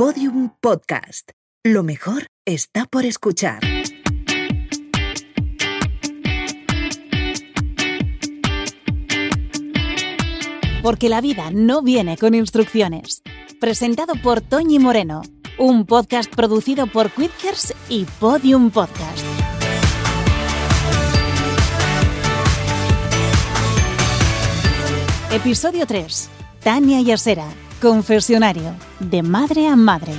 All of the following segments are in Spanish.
Podium Podcast. Lo mejor está por escuchar. Porque la vida no viene con instrucciones. Presentado por Toñi Moreno, un podcast producido por Quidkers y Podium Podcast. Episodio 3. Tania Yasera, confesionario, de madre a madre.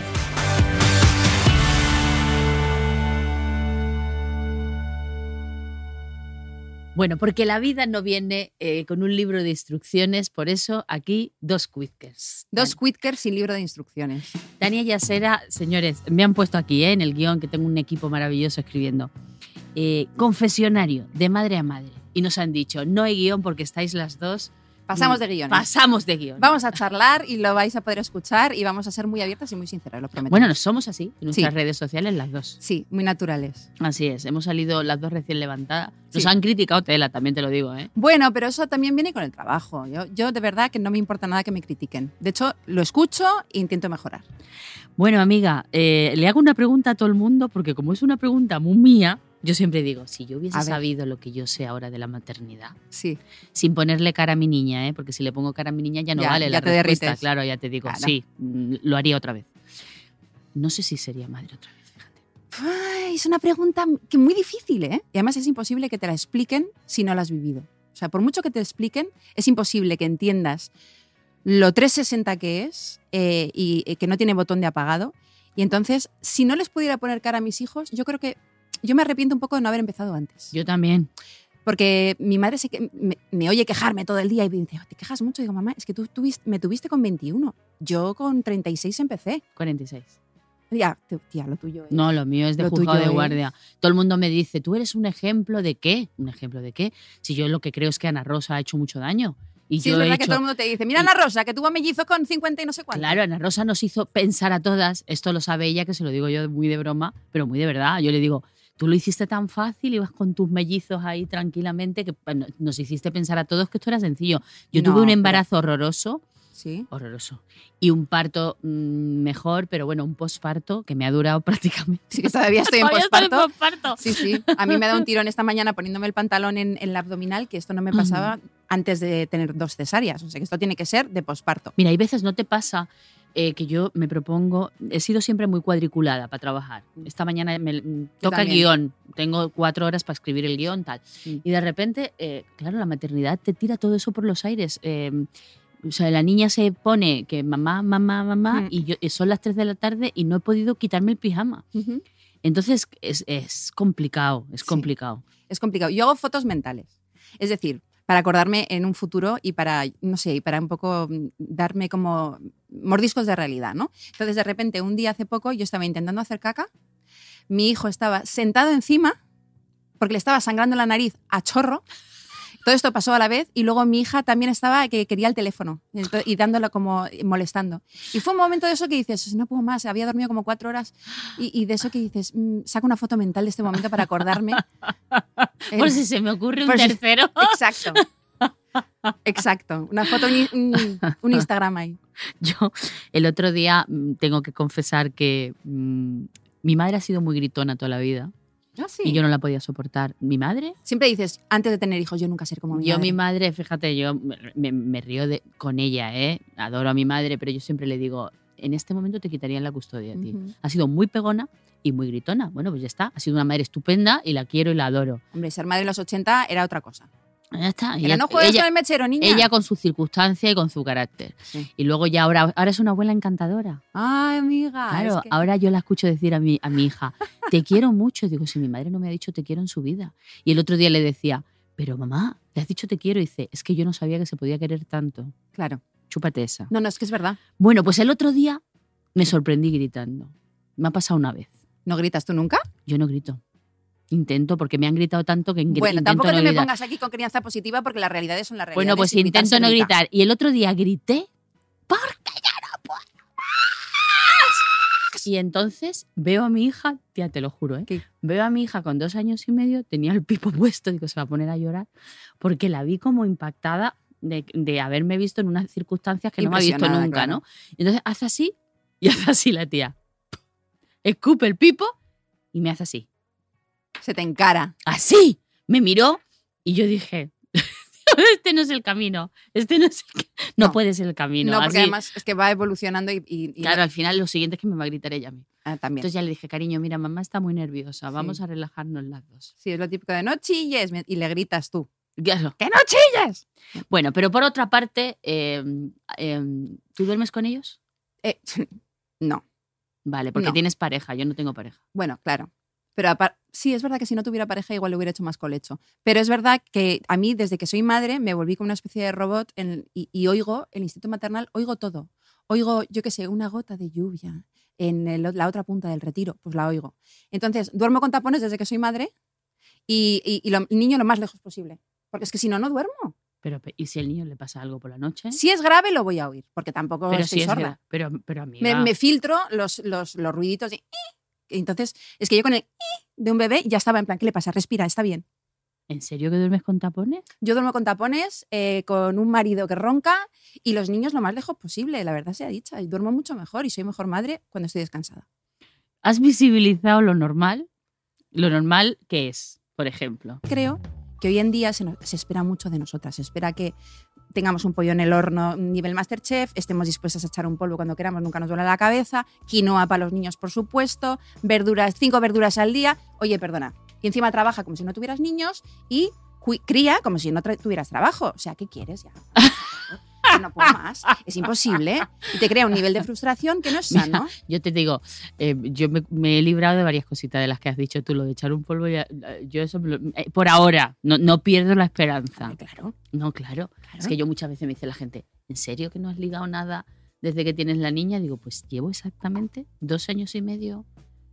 Bueno, porque la vida no viene eh, con un libro de instrucciones, por eso aquí dos Quidkers. Dos Quidkers sin libro de instrucciones. Tania Yasera, señores, me han puesto aquí eh, en el guion que tengo un equipo maravilloso escribiendo. eh, confesionario, de madre a madre. Y nos han dicho, no hay guion porque estáis las dos. Pasamos mm, de guiones. Pasamos de guion. Vamos a charlar y lo vais a poder escuchar y vamos a ser muy abiertas y muy sinceras, lo prometo. Bueno, somos así, en nuestras Sí. redes sociales las dos. Sí, muy naturales. Así es, hemos salido las dos recién levantadas. Nos Sí. han criticado tela, también te lo digo, ¿eh? Bueno, pero eso también viene con el trabajo. Yo, yo de verdad que no me importa nada que me critiquen. De hecho, lo escucho e intento mejorar. Bueno, amiga, eh, le hago una pregunta a todo el mundo porque como es una pregunta muy mía, yo siempre digo, si yo hubiese sabido lo que yo sé ahora de la maternidad, Sí. sin ponerle cara a mi niña, ¿eh? porque si le pongo cara a mi niña ya no Ya, vale ya la te respuesta. derrites. Claro, ya te digo, Claro. sí, mm, lo haría otra vez. No sé si sería madre otra vez, fíjate. Ay, es una pregunta que muy difícil, ¿eh? Y además es imposible que te la expliquen si no la has vivido. O sea, por mucho que te expliquen, es imposible que entiendas lo 360 que es eh, y eh, que no tiene botón de apagado. Y entonces, si no les pudiera poner cara a mis hijos, yo creo que yo me arrepiento un poco de no haber empezado antes. Yo también. Porque mi madre se que- me, me oye quejarme todo el día y me dice, te quejas mucho. Y digo, mamá, es que tú tuviste- me tuviste con 21. Yo con 36 empecé. 46. Ya, tía, lo tuyo es. No, lo mío es de juzgado de es- guardia. Todo el mundo me dice, ¿tú eres un ejemplo de qué? ¿Un ejemplo de qué? Si yo lo que creo es que Ana Rosa ha hecho mucho daño. Y Sí, yo es he verdad que hecho- todo el mundo te dice, mira Ana Rosa, que tuvo mellizos con 50 y no sé cuánto. Claro, Ana Rosa nos hizo pensar a todas, esto lo sabe ella, que se lo digo yo muy de broma, pero muy de verdad. Yo le digo, tú lo hiciste tan fácil, ibas con tus mellizos ahí tranquilamente, que nos hiciste pensar a todos que esto era sencillo. Yo No, tuve un pero- embarazo horroroso, Sí. horroroso, y un parto mm, mejor, pero bueno, un posparto que me ha durado prácticamente. Sí, que todavía estoy en posparto. Sí, sí. A mí me da un tirón esta mañana poniéndome el pantalón en, en la abdominal, que esto no me pasaba antes de tener dos cesáreas. O sea, que esto tiene que ser de posparto. Mira, hay veces no te pasa eh, que yo me propongo, he sido siempre muy cuadriculada para trabajar. Esta mañana me mm, toca también. guion, tengo cuatro horas para escribir el guion, tal. Mm. Y de repente, eh, claro, la maternidad te tira todo eso por los aires. eh, o sea, la niña se pone que mamá, mamá, mamá, Mm. y yo, y son las 3 de la tarde y no he podido quitarme el pijama. Entonces es, es complicado, es Sí. complicado. Es complicado. Yo hago fotos mentales. Es decir, para acordarme en un futuro y para, no sé, y para un poco mm, darme como mordiscos de realidad, ¿no? Entonces, de repente, un día hace poco, yo estaba intentando hacer caca, mi hijo estaba sentado encima porque le estaba sangrando la nariz a chorro. Todo esto pasó a la vez y luego mi hija también estaba que quería el teléfono y dándolo como molestando. Y fue un momento de eso que dices, no puedo más, había dormido como cuatro horas y, y de eso que dices, mm, saco una foto mental de este momento para acordarme. Por Eh, si se me ocurre un si- tercero. Exacto. Exacto. Una foto, un, un- Instagram ahí. Yo el otro día mm, tengo que confesar que mm, mi madre ha sido muy gritona toda la vida Ah, sí. y yo no la podía soportar. ¿Mi madre? Siempre dices, antes de tener hijos, yo nunca seré como mi yo, madre. mi madre, fíjate, yo me, río de, con ella, ¿eh? Adoro a mi madre, pero yo siempre le digo, en este momento te quitarían la custodia, tío. Ujú. Ha sido muy pegona y muy gritona. Bueno, pues ya está. Ha sido una madre estupenda y la quiero y la adoro. Hombre, ser madre en los 80 era otra cosa. Ya está. Ella, no juegues ella- con el mechero, niña. ella con su circunstancia y con su carácter. Sí. Y luego ya ahora, ahora es una abuela encantadora. Ay, amiga. Claro, es que- ahora yo la escucho decir a mi, a mi hija, te quiero mucho. Digo, si mi madre no me ha dicho te quiero en su vida. Y el otro día le decía, pero mamá, ¿le has dicho te quiero? Y dice, es que yo no sabía que se podía querer tanto. Claro. Chúpate esa. No, no, es que es verdad. Bueno, pues el otro día me sorprendí gritando. Me ha pasado una vez. ¿No gritas tú nunca? Yo no grito. Intento, porque me han gritado tanto que Bueno, intento tampoco no te me gritar. pongas aquí con crianza positiva porque las realidades son las realidades. Bueno, pues intento no grita. gritar. Y el otro día grité porque ya no puedo más. Y entonces veo a mi hija, tía, te lo juro, ¿eh? ¿Qué? Veo a mi hija con dos años y medio, tenía el pipo puesto, digo, se va a poner a llorar, porque la vi como impactada de, de haberme visto en unas circunstancias que no me ha visto nunca, claro. ¿no? Entonces hace así Y hace así la tía. Escupe el pipo y me hace así. Se te encara. Así. Me miró y yo dije, este no es el camino. Este no es el no, No. puede ser el camino. No, porque así. además es que va evolucionando y, y- y- Claro, al final lo siguiente es que me va a gritar ella a mí. Ah, también. Entonces ya le dije, cariño, mira, mamá está muy nerviosa, Sí. vamos a relajarnos las dos. Sí, es lo típico de no chilles y le gritas tú. Claro. ¡Que no chilles! Bueno, pero por otra parte, eh, eh, ¿tú duermes con ellos? Eh, no. Vale, porque No. tienes pareja, yo no tengo pareja. Bueno, claro. Pero sí, es verdad que si no tuviera pareja igual lo hubiera hecho más colecho. Pero es verdad que a mí, desde que soy madre, me volví como una especie de robot en- y, y oigo, el instinto maternal, oigo todo. Oigo, yo qué sé, una gota de lluvia en el- la otra punta del retiro, pues la oigo. Entonces, duermo con tapones desde que soy madre y, y- y lo- el niño lo más lejos posible. Porque es que si no, no duermo. Pero, pe- ¿y si al niño le pasa algo por la noche? Si es grave, lo voy a oír, porque tampoco pero estoy sí es sorda. Pero, pero amiga, me, me filtro los, los, los ruiditos de... Entonces, es que yo con el de un bebé ya estaba en plan, ¿qué le pasa? Respira, está bien. ¿en serio que duermes con tapones? Yo duermo con tapones, eh, con un marido que ronca y los niños lo más lejos posible, la verdad sea dicha. Y duermo mucho mejor y soy mejor madre cuando estoy descansada. ¿Has visibilizado lo normal? Lo normal que es, por ejemplo. Creo que hoy en día se, nos- se espera mucho de nosotras. Se espera que tengamos un pollo en el horno nivel Masterchef, estemos dispuestas a echar un polvo cuando queramos, nunca nos duele la cabeza, quinoa para los niños, por supuesto, verduras, cinco verduras al día. Oye, perdona. Y encima trabaja como si no tuvieras niños y cría como si no tuvieras trabajo. O sea, ¿qué quieres ya? No puedo más. Es imposible. Y te crea un nivel de frustración que no es sano. Yo te digo, eh, yo me, me he librado de varias cositas de las que has dicho tú, lo de echar un polvo. ya- yo eso, eh, por ahora, no, no pierdo la esperanza. Vale, claro, No, claro. claro. Es que yo muchas veces me dice la gente, ¿en serio que no has ligado nada desde que tienes la niña? Digo, pues llevo exactamente dos años y medio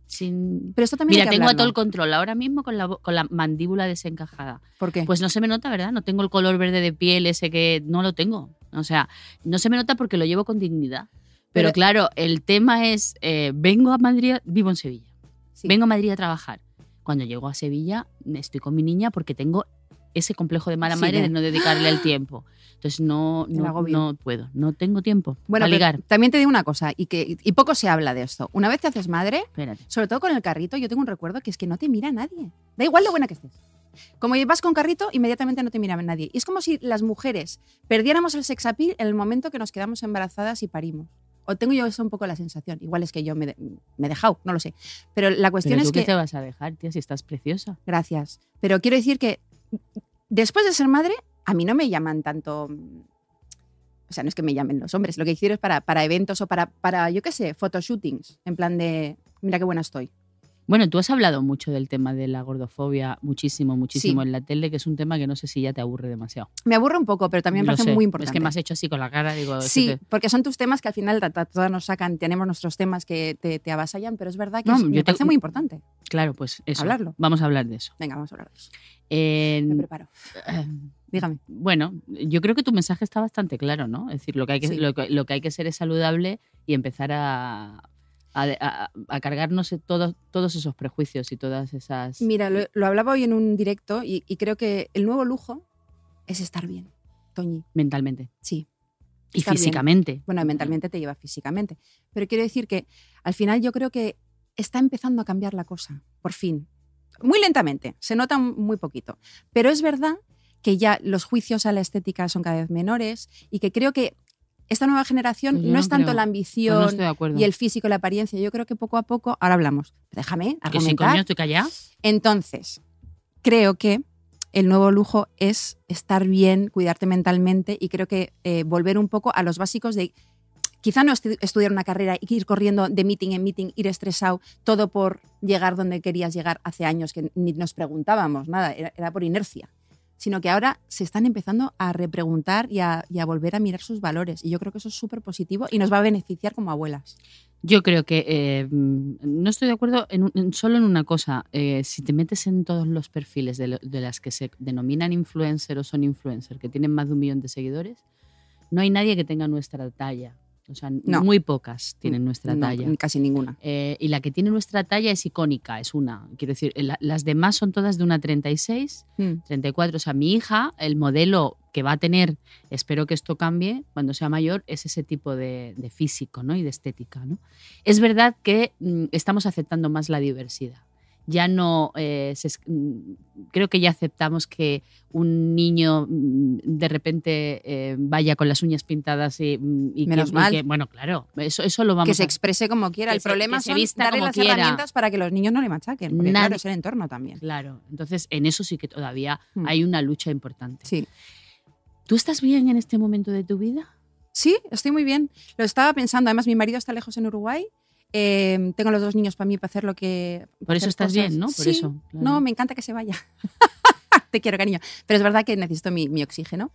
sin... Pero esto también Mira, tengo a todo el control ahora mismo con la, con la mandíbula desencajada. ¿Por qué? Pues no se me nota, ¿verdad? No tengo el color verde de piel ese que no lo tengo. O sea, no se me nota porque lo llevo con dignidad. Pero, Pero- claro, el tema es, eh, vengo a Madrid, vivo en Sevilla, Sí. vengo a Madrid a trabajar. Cuando llego a Sevilla estoy con mi niña porque tengo ese complejo de mala madre de- de no dedicarle el tiempo. Entonces no, no, puedo, no tengo tiempo Bueno, ligar. también te digo una cosa, y que y poco se habla de esto. Una vez te haces madre, Espérate. sobre todo con el carrito, yo tengo un recuerdo que es que no te mira nadie. Da igual lo buena que estés. Como vas con carrito, inmediatamente no te mira nadie. Y es como si las mujeres perdiéramos el sex appeal en el momento que nos quedamos embarazadas y parimos. O tengo yo eso un poco la sensación. Igual es que yo me, de- me he dejado, no lo sé. Pero la cuestión Pero tú es qué que... te vas a dejar, tía, si estás preciosa. Gracias. Pero quiero decir que después de ser madre, a mí no me llaman tanto. O sea, no es que me llamen los hombres, lo que quiero es para, para eventos o para, para, yo qué sé, photoshootings, en plan de, mira qué buena estoy. Bueno, tú has hablado mucho del tema de la gordofobia, muchísimo, muchísimo Sí. en la tele, que es un tema que no sé si ya te aburre demasiado. Me aburre un poco, pero también me Lo parece sé. muy importante. Es que me has hecho así con la cara, digo, Sí, te- porque son tus temas que al final todas nos sacan, tenemos nuestros temas que te, te avasallan, pero es verdad que No, es- me te- parece muy importante. claro, pues eso. Hablarlo. Vamos a hablar de eso. Venga, vamos a hablar de eso. Eh, Me preparo. Dígame. bueno, yo creo que tu mensaje está bastante claro, ¿no? Es decir, lo que hay que, Sí. lo que hay que ser es saludable y empezar a, a, a- a cargarnos todos, todos esos prejuicios y todas esas... Mira, lo, lo hablaba hoy en un directo y, y creo que el nuevo lujo es estar bien, Toñi. mentalmente Sí. y bien. físicamente. Bueno, mentalmente te lleva físicamente. Pero quiero decir que al final yo creo que está empezando a cambiar la cosa, por fin. Muy lentamente, se nota muy poquito. Pero es verdad que ya los juicios a la estética son cada vez menores y que creo que esta nueva generación Pues yo no es tanto creo. la Pues ambición no y el físico, la apariencia. Yo creo que poco a poco, ahora hablamos, déjame que sí, coño, estoy callada. Entonces, creo que el nuevo lujo es estar bien, cuidarte mentalmente y creo que eh, volver un poco a los básicos de quizá no estu- estudiar una carrera y ir corriendo de meeting en meeting, ir estresado, todo por llegar donde querías llegar hace años que ni nos preguntábamos nada, era, era por inercia. Sino que ahora se están empezando a repreguntar y a, volver a mirar sus valores. Y yo creo que eso es súper positivo y nos va a beneficiar como abuelas. Yo creo que eh, mm, no estoy de acuerdo en solo en una cosa. Eh, si te metes en todos los perfiles de, de las que se denominan influencer o son influencer, que tienen más de un millón de seguidores, no hay nadie que tenga nuestra talla. O sea, No. muy pocas tienen nuestra No, talla. casi ninguna. Eh, y la que tiene nuestra talla es icónica, es una. Quiero decir, la- las demás son todas de una 36, Mm. 34. O sea, mi hija, el modelo que va a tener, espero que esto cambie cuando sea mayor, es ese tipo de, de físico ¿no? y de estética. ¿no? Es verdad que mm, estamos aceptando más la diversidad. Ya no, eh, se es- mm, creo que ya aceptamos que un niño mm, de repente eh, vaya con las uñas pintadas y, mm, y que- Menos y mal. que, bueno, claro, eso, eso lo vamos que se a exprese como quiera. que El se- problema que se vista darle las quiera. herramientas para que los niños no le machaquen. Porque Nadie- claro, es el entorno también. Claro, entonces en eso sí que todavía hay una lucha importante. Sí. ¿Tú estás bien en este momento de tu vida? Sí, estoy muy bien. Lo estaba pensando. Además, mi marido está lejos en Uruguay. Eh, tengo los dos niños para mí para hacer lo que. Por eso estás cosas. bien, ¿no? Por Sí. eso. claro. No, me encanta que se vaya. Te quiero, cariño. Pero es verdad que necesito mi, mi oxígeno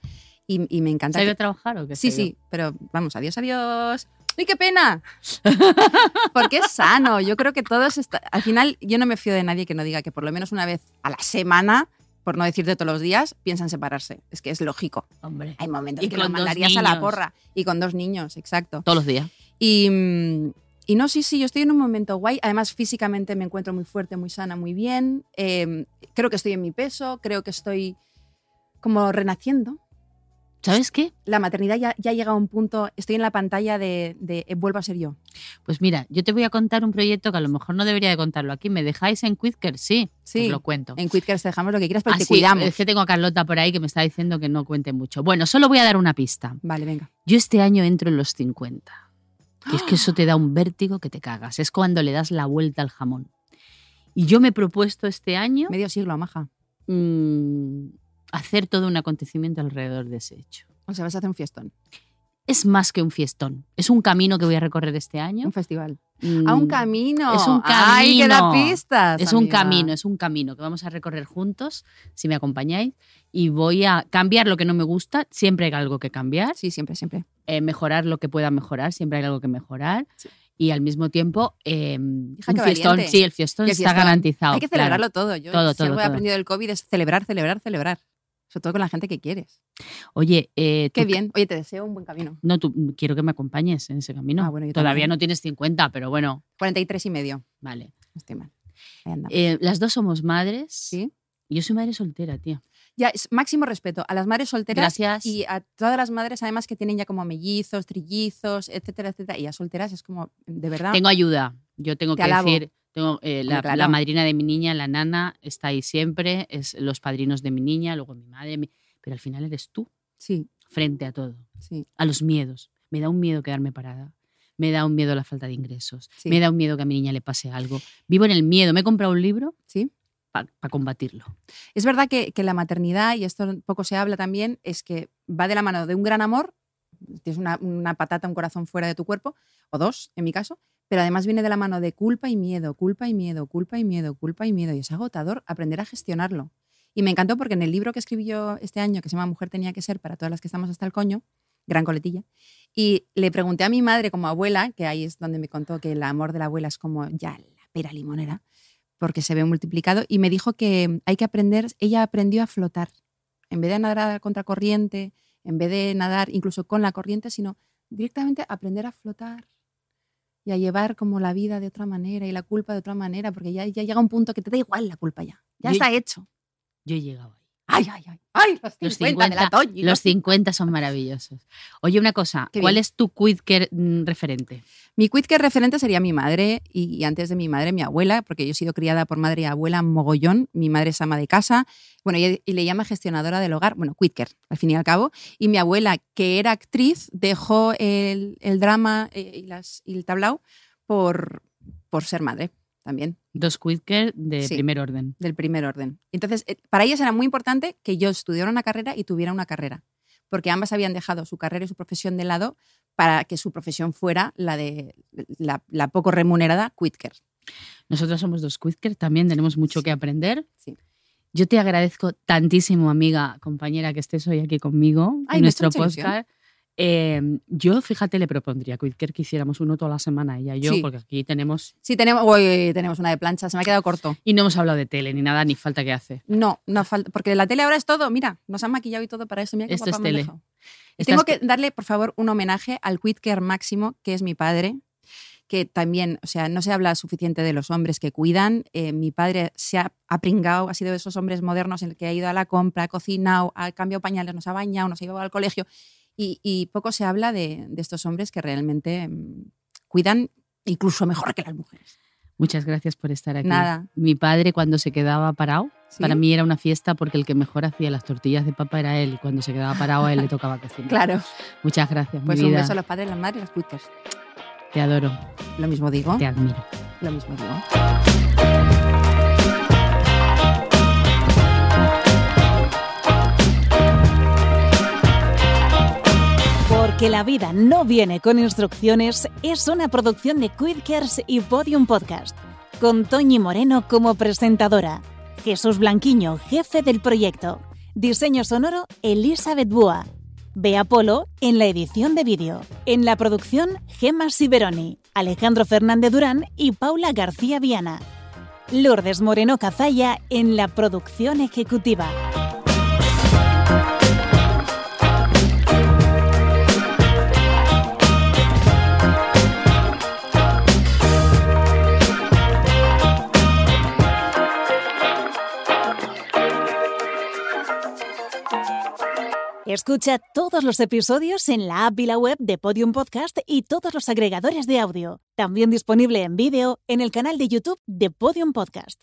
y, y me encanta. ¿Se que- a trabajar o qué? Sí, sí, pero vamos, adiós, adiós. ¡Uy, qué pena! Porque es sano. Yo creo que todos. está- Al final, yo no me fío de nadie que no diga que por lo menos una vez a la semana, por no decirte todos los días, piensan separarse. Es que es lógico. Hombre. Hay momentos Y que lo mandarías a la porra. Y con dos niños, exacto. Todos los días. Y, mm, y no, sí, sí, yo estoy en un momento guay. Además, físicamente me encuentro muy fuerte, muy sana, muy bien. Eh, creo que estoy en mi peso, creo que estoy como renaciendo. ¿Sabes qué? La maternidad ya, ya llega a un punto, estoy en la pantalla de, de eh, vuelvo a ser yo. Pues mira, yo te voy a contar un proyecto que a lo mejor no debería de contarlo aquí. ¿Me dejáis en Quidker? Sí, Sí. os lo cuento. En Quidcast te dejamos lo que quieras, pero Ah, te sí, cuidamos. Es que tengo a Carlota por ahí que me está diciendo que no cuente mucho. Bueno, solo voy a dar una pista. Vale, venga. Yo este año entro en los 50. Que es que eso te da un vértigo que te cagas. Es cuando le das la vuelta al jamón. Y yo me he propuesto este año Medio siglo, maja. mm, hacer todo un acontecimiento alrededor de ese hecho. O sea, vas a hacer un fiestón, Es más que un fiestón. Es un camino que voy a recorrer este año. un festival. Mm, A un camino. Es un ¡Ay, que da camino. pistas! Es un camino, es un camino que vamos a recorrer juntos, si me acompañáis, y voy a cambiar lo que no me gusta, siempre hay algo que cambiar, Sí, siempre, siempre. Eh, mejorar lo que pueda mejorar, siempre hay algo que mejorar, Sí. y al mismo tiempo, eh, un fiestón, sí, el fiestón el está fiestón. garantizado. Hay que claro. celebrarlo todo. Yo, Todo, si todo, algo he todo. aprendido del COVID es celebrar, celebrar, celebrar. Sobre todo con la gente que quieres. Oye, eh, Qué tú- bien. Oye, te deseo un buen camino. No, tú, quiero que me acompañes en ese camino. Ah, bueno, yo Todavía no tienes 50, pero bueno, 43 y medio. vale. Estoy mal. Eh, las dos somos madres. sí. Yo soy madre soltera, tía. Ya, es máximo respeto a las madres solteras Gracias. y a todas las madres, además, que tienen ya como mellizos, trillizos, etcétera, etcétera. Y a solteras es como, de verdad. Tengo ayuda. Yo tengo Te que alabo. decir, tengo, eh, la, claro. la madrina de mi niña, la nana, está ahí siempre, es los padrinos de mi niña, luego mi madre, mi- pero al final eres tú, Sí, frente a todo, sí. a los miedos. Me da un miedo quedarme parada. Me da un miedo la falta de ingresos. Sí. Me da un miedo que a mi niña le pase algo. Vivo en el miedo. Me he comprado un libro Sí. Para combatirlo. Es verdad que, la maternidad, y esto poco se habla también, es que va de la mano de un gran amor, tienes una, una patata, un corazón fuera de tu cuerpo, o dos, en mi caso, pero además viene de la mano de culpa y miedo, culpa y miedo, culpa y miedo, culpa y miedo, y es agotador aprender a gestionarlo. Y me encantó porque en el libro que escribí yo este año, que se llama Mujer tenía que ser, para todas las que estamos hasta el coño, gran coletilla, y le pregunté a mi madre como abuela, que ahí es donde me contó que el amor de la abuela es como ya la pera limonera, porque se ve multiplicado, y me dijo que hay que aprender, ella aprendió a flotar, en vez de nadar contra corriente, en vez de nadar incluso con la corriente, sino directamente aprender a flotar y a llevar como la vida de otra manera y la culpa de otra manera, porque ya, ya llega un punto que te da igual la culpa ya, ya Yo- está hecho. Yo he llegado ahí. Ay, ay, ay, ay, los 50, Los de 50, la Toñi, los 50 son maravillosos. Oye, una cosa, Qué ¿cuál bien. es tu Quidker mm, referente? Mi Quidker referente sería mi madre y, y antes de mi madre mi abuela, porque yo he sido criada por madre y abuela mogollón. Mi madre es ama de casa, bueno, y, y le llama gestionadora del hogar, bueno, Quidker, al fin y al cabo. Y mi abuela, que era actriz, dejó el, el drama eh, y, las, y el tablao por, por ser madre también, Dos Quidker de Sí. primer orden. del primer orden. Entonces, eh, para ellas era muy importante que yo estudiara una carrera y tuviera una carrera, porque ambas habían dejado su carrera y su profesión de lado para que su profesión fuera la de la, la poco remunerada Quidker. Nosotros somos dos Quidker, también tenemos mucho Sí. que aprender. Sí. Yo te agradezco tantísimo, amiga, compañera, que estés hoy aquí conmigo Ay, en nuestro podcast. Eh, yo, fíjate, le propondría Quidker que hiciéramos uno toda la semana, ella y yo, Sí. porque aquí tenemos. Sí, tenemos, uy, tenemos una de plancha, se me ha quedado corto. Y no hemos hablado de tele ni nada, ni falta que hace. No, no falta, porque la tele ahora es todo, mira, nos han maquillado y todo para eso. Mira Esto es tele. Y tengo que darle, por favor, un homenaje al Quidcare Máximo, que es mi padre, que también, o sea, no se habla suficiente de los hombres que cuidan. Eh, mi padre se ha, ha pringado, ha sido de esos hombres modernos en el que ha ido a la compra, ha cocinado, ha cambiado pañales, nos ha bañado, nos ha llevado al colegio. Y, y poco se habla de, de estos hombres que realmente mm, cuidan incluso mejor que las mujeres. Muchas gracias por estar aquí. Nada. Mi padre, cuando se quedaba parado, ¿Sí? para mí era una fiesta porque el que mejor hacía las tortillas de papa era él y cuando se quedaba parado a él le tocaba cocinar. Claro. Muchas gracias, Pues mi un vida. beso a los padres, las madres y las Quidcares. Te adoro, Lo mismo digo. te admiro. Lo mismo digo. Porque la vida no viene con instrucciones es una producción de Quidkers y Podium Podcast, con Toñi Moreno como presentadora, Jesús Blanquiño, jefe del proyecto, diseño sonoro Elizabeth Búa, Bea Polo en la edición de vídeo, en la producción Gemma Siberoni, Alejandro Fernández Durán y Paula García Viana, Lourdes Moreno Cazalla en la producción ejecutiva. Escucha todos los episodios en la app y la web de Podium Podcast y todos los agregadores de audio. También disponible en vídeo en el canal de YouTube de Podium Podcast.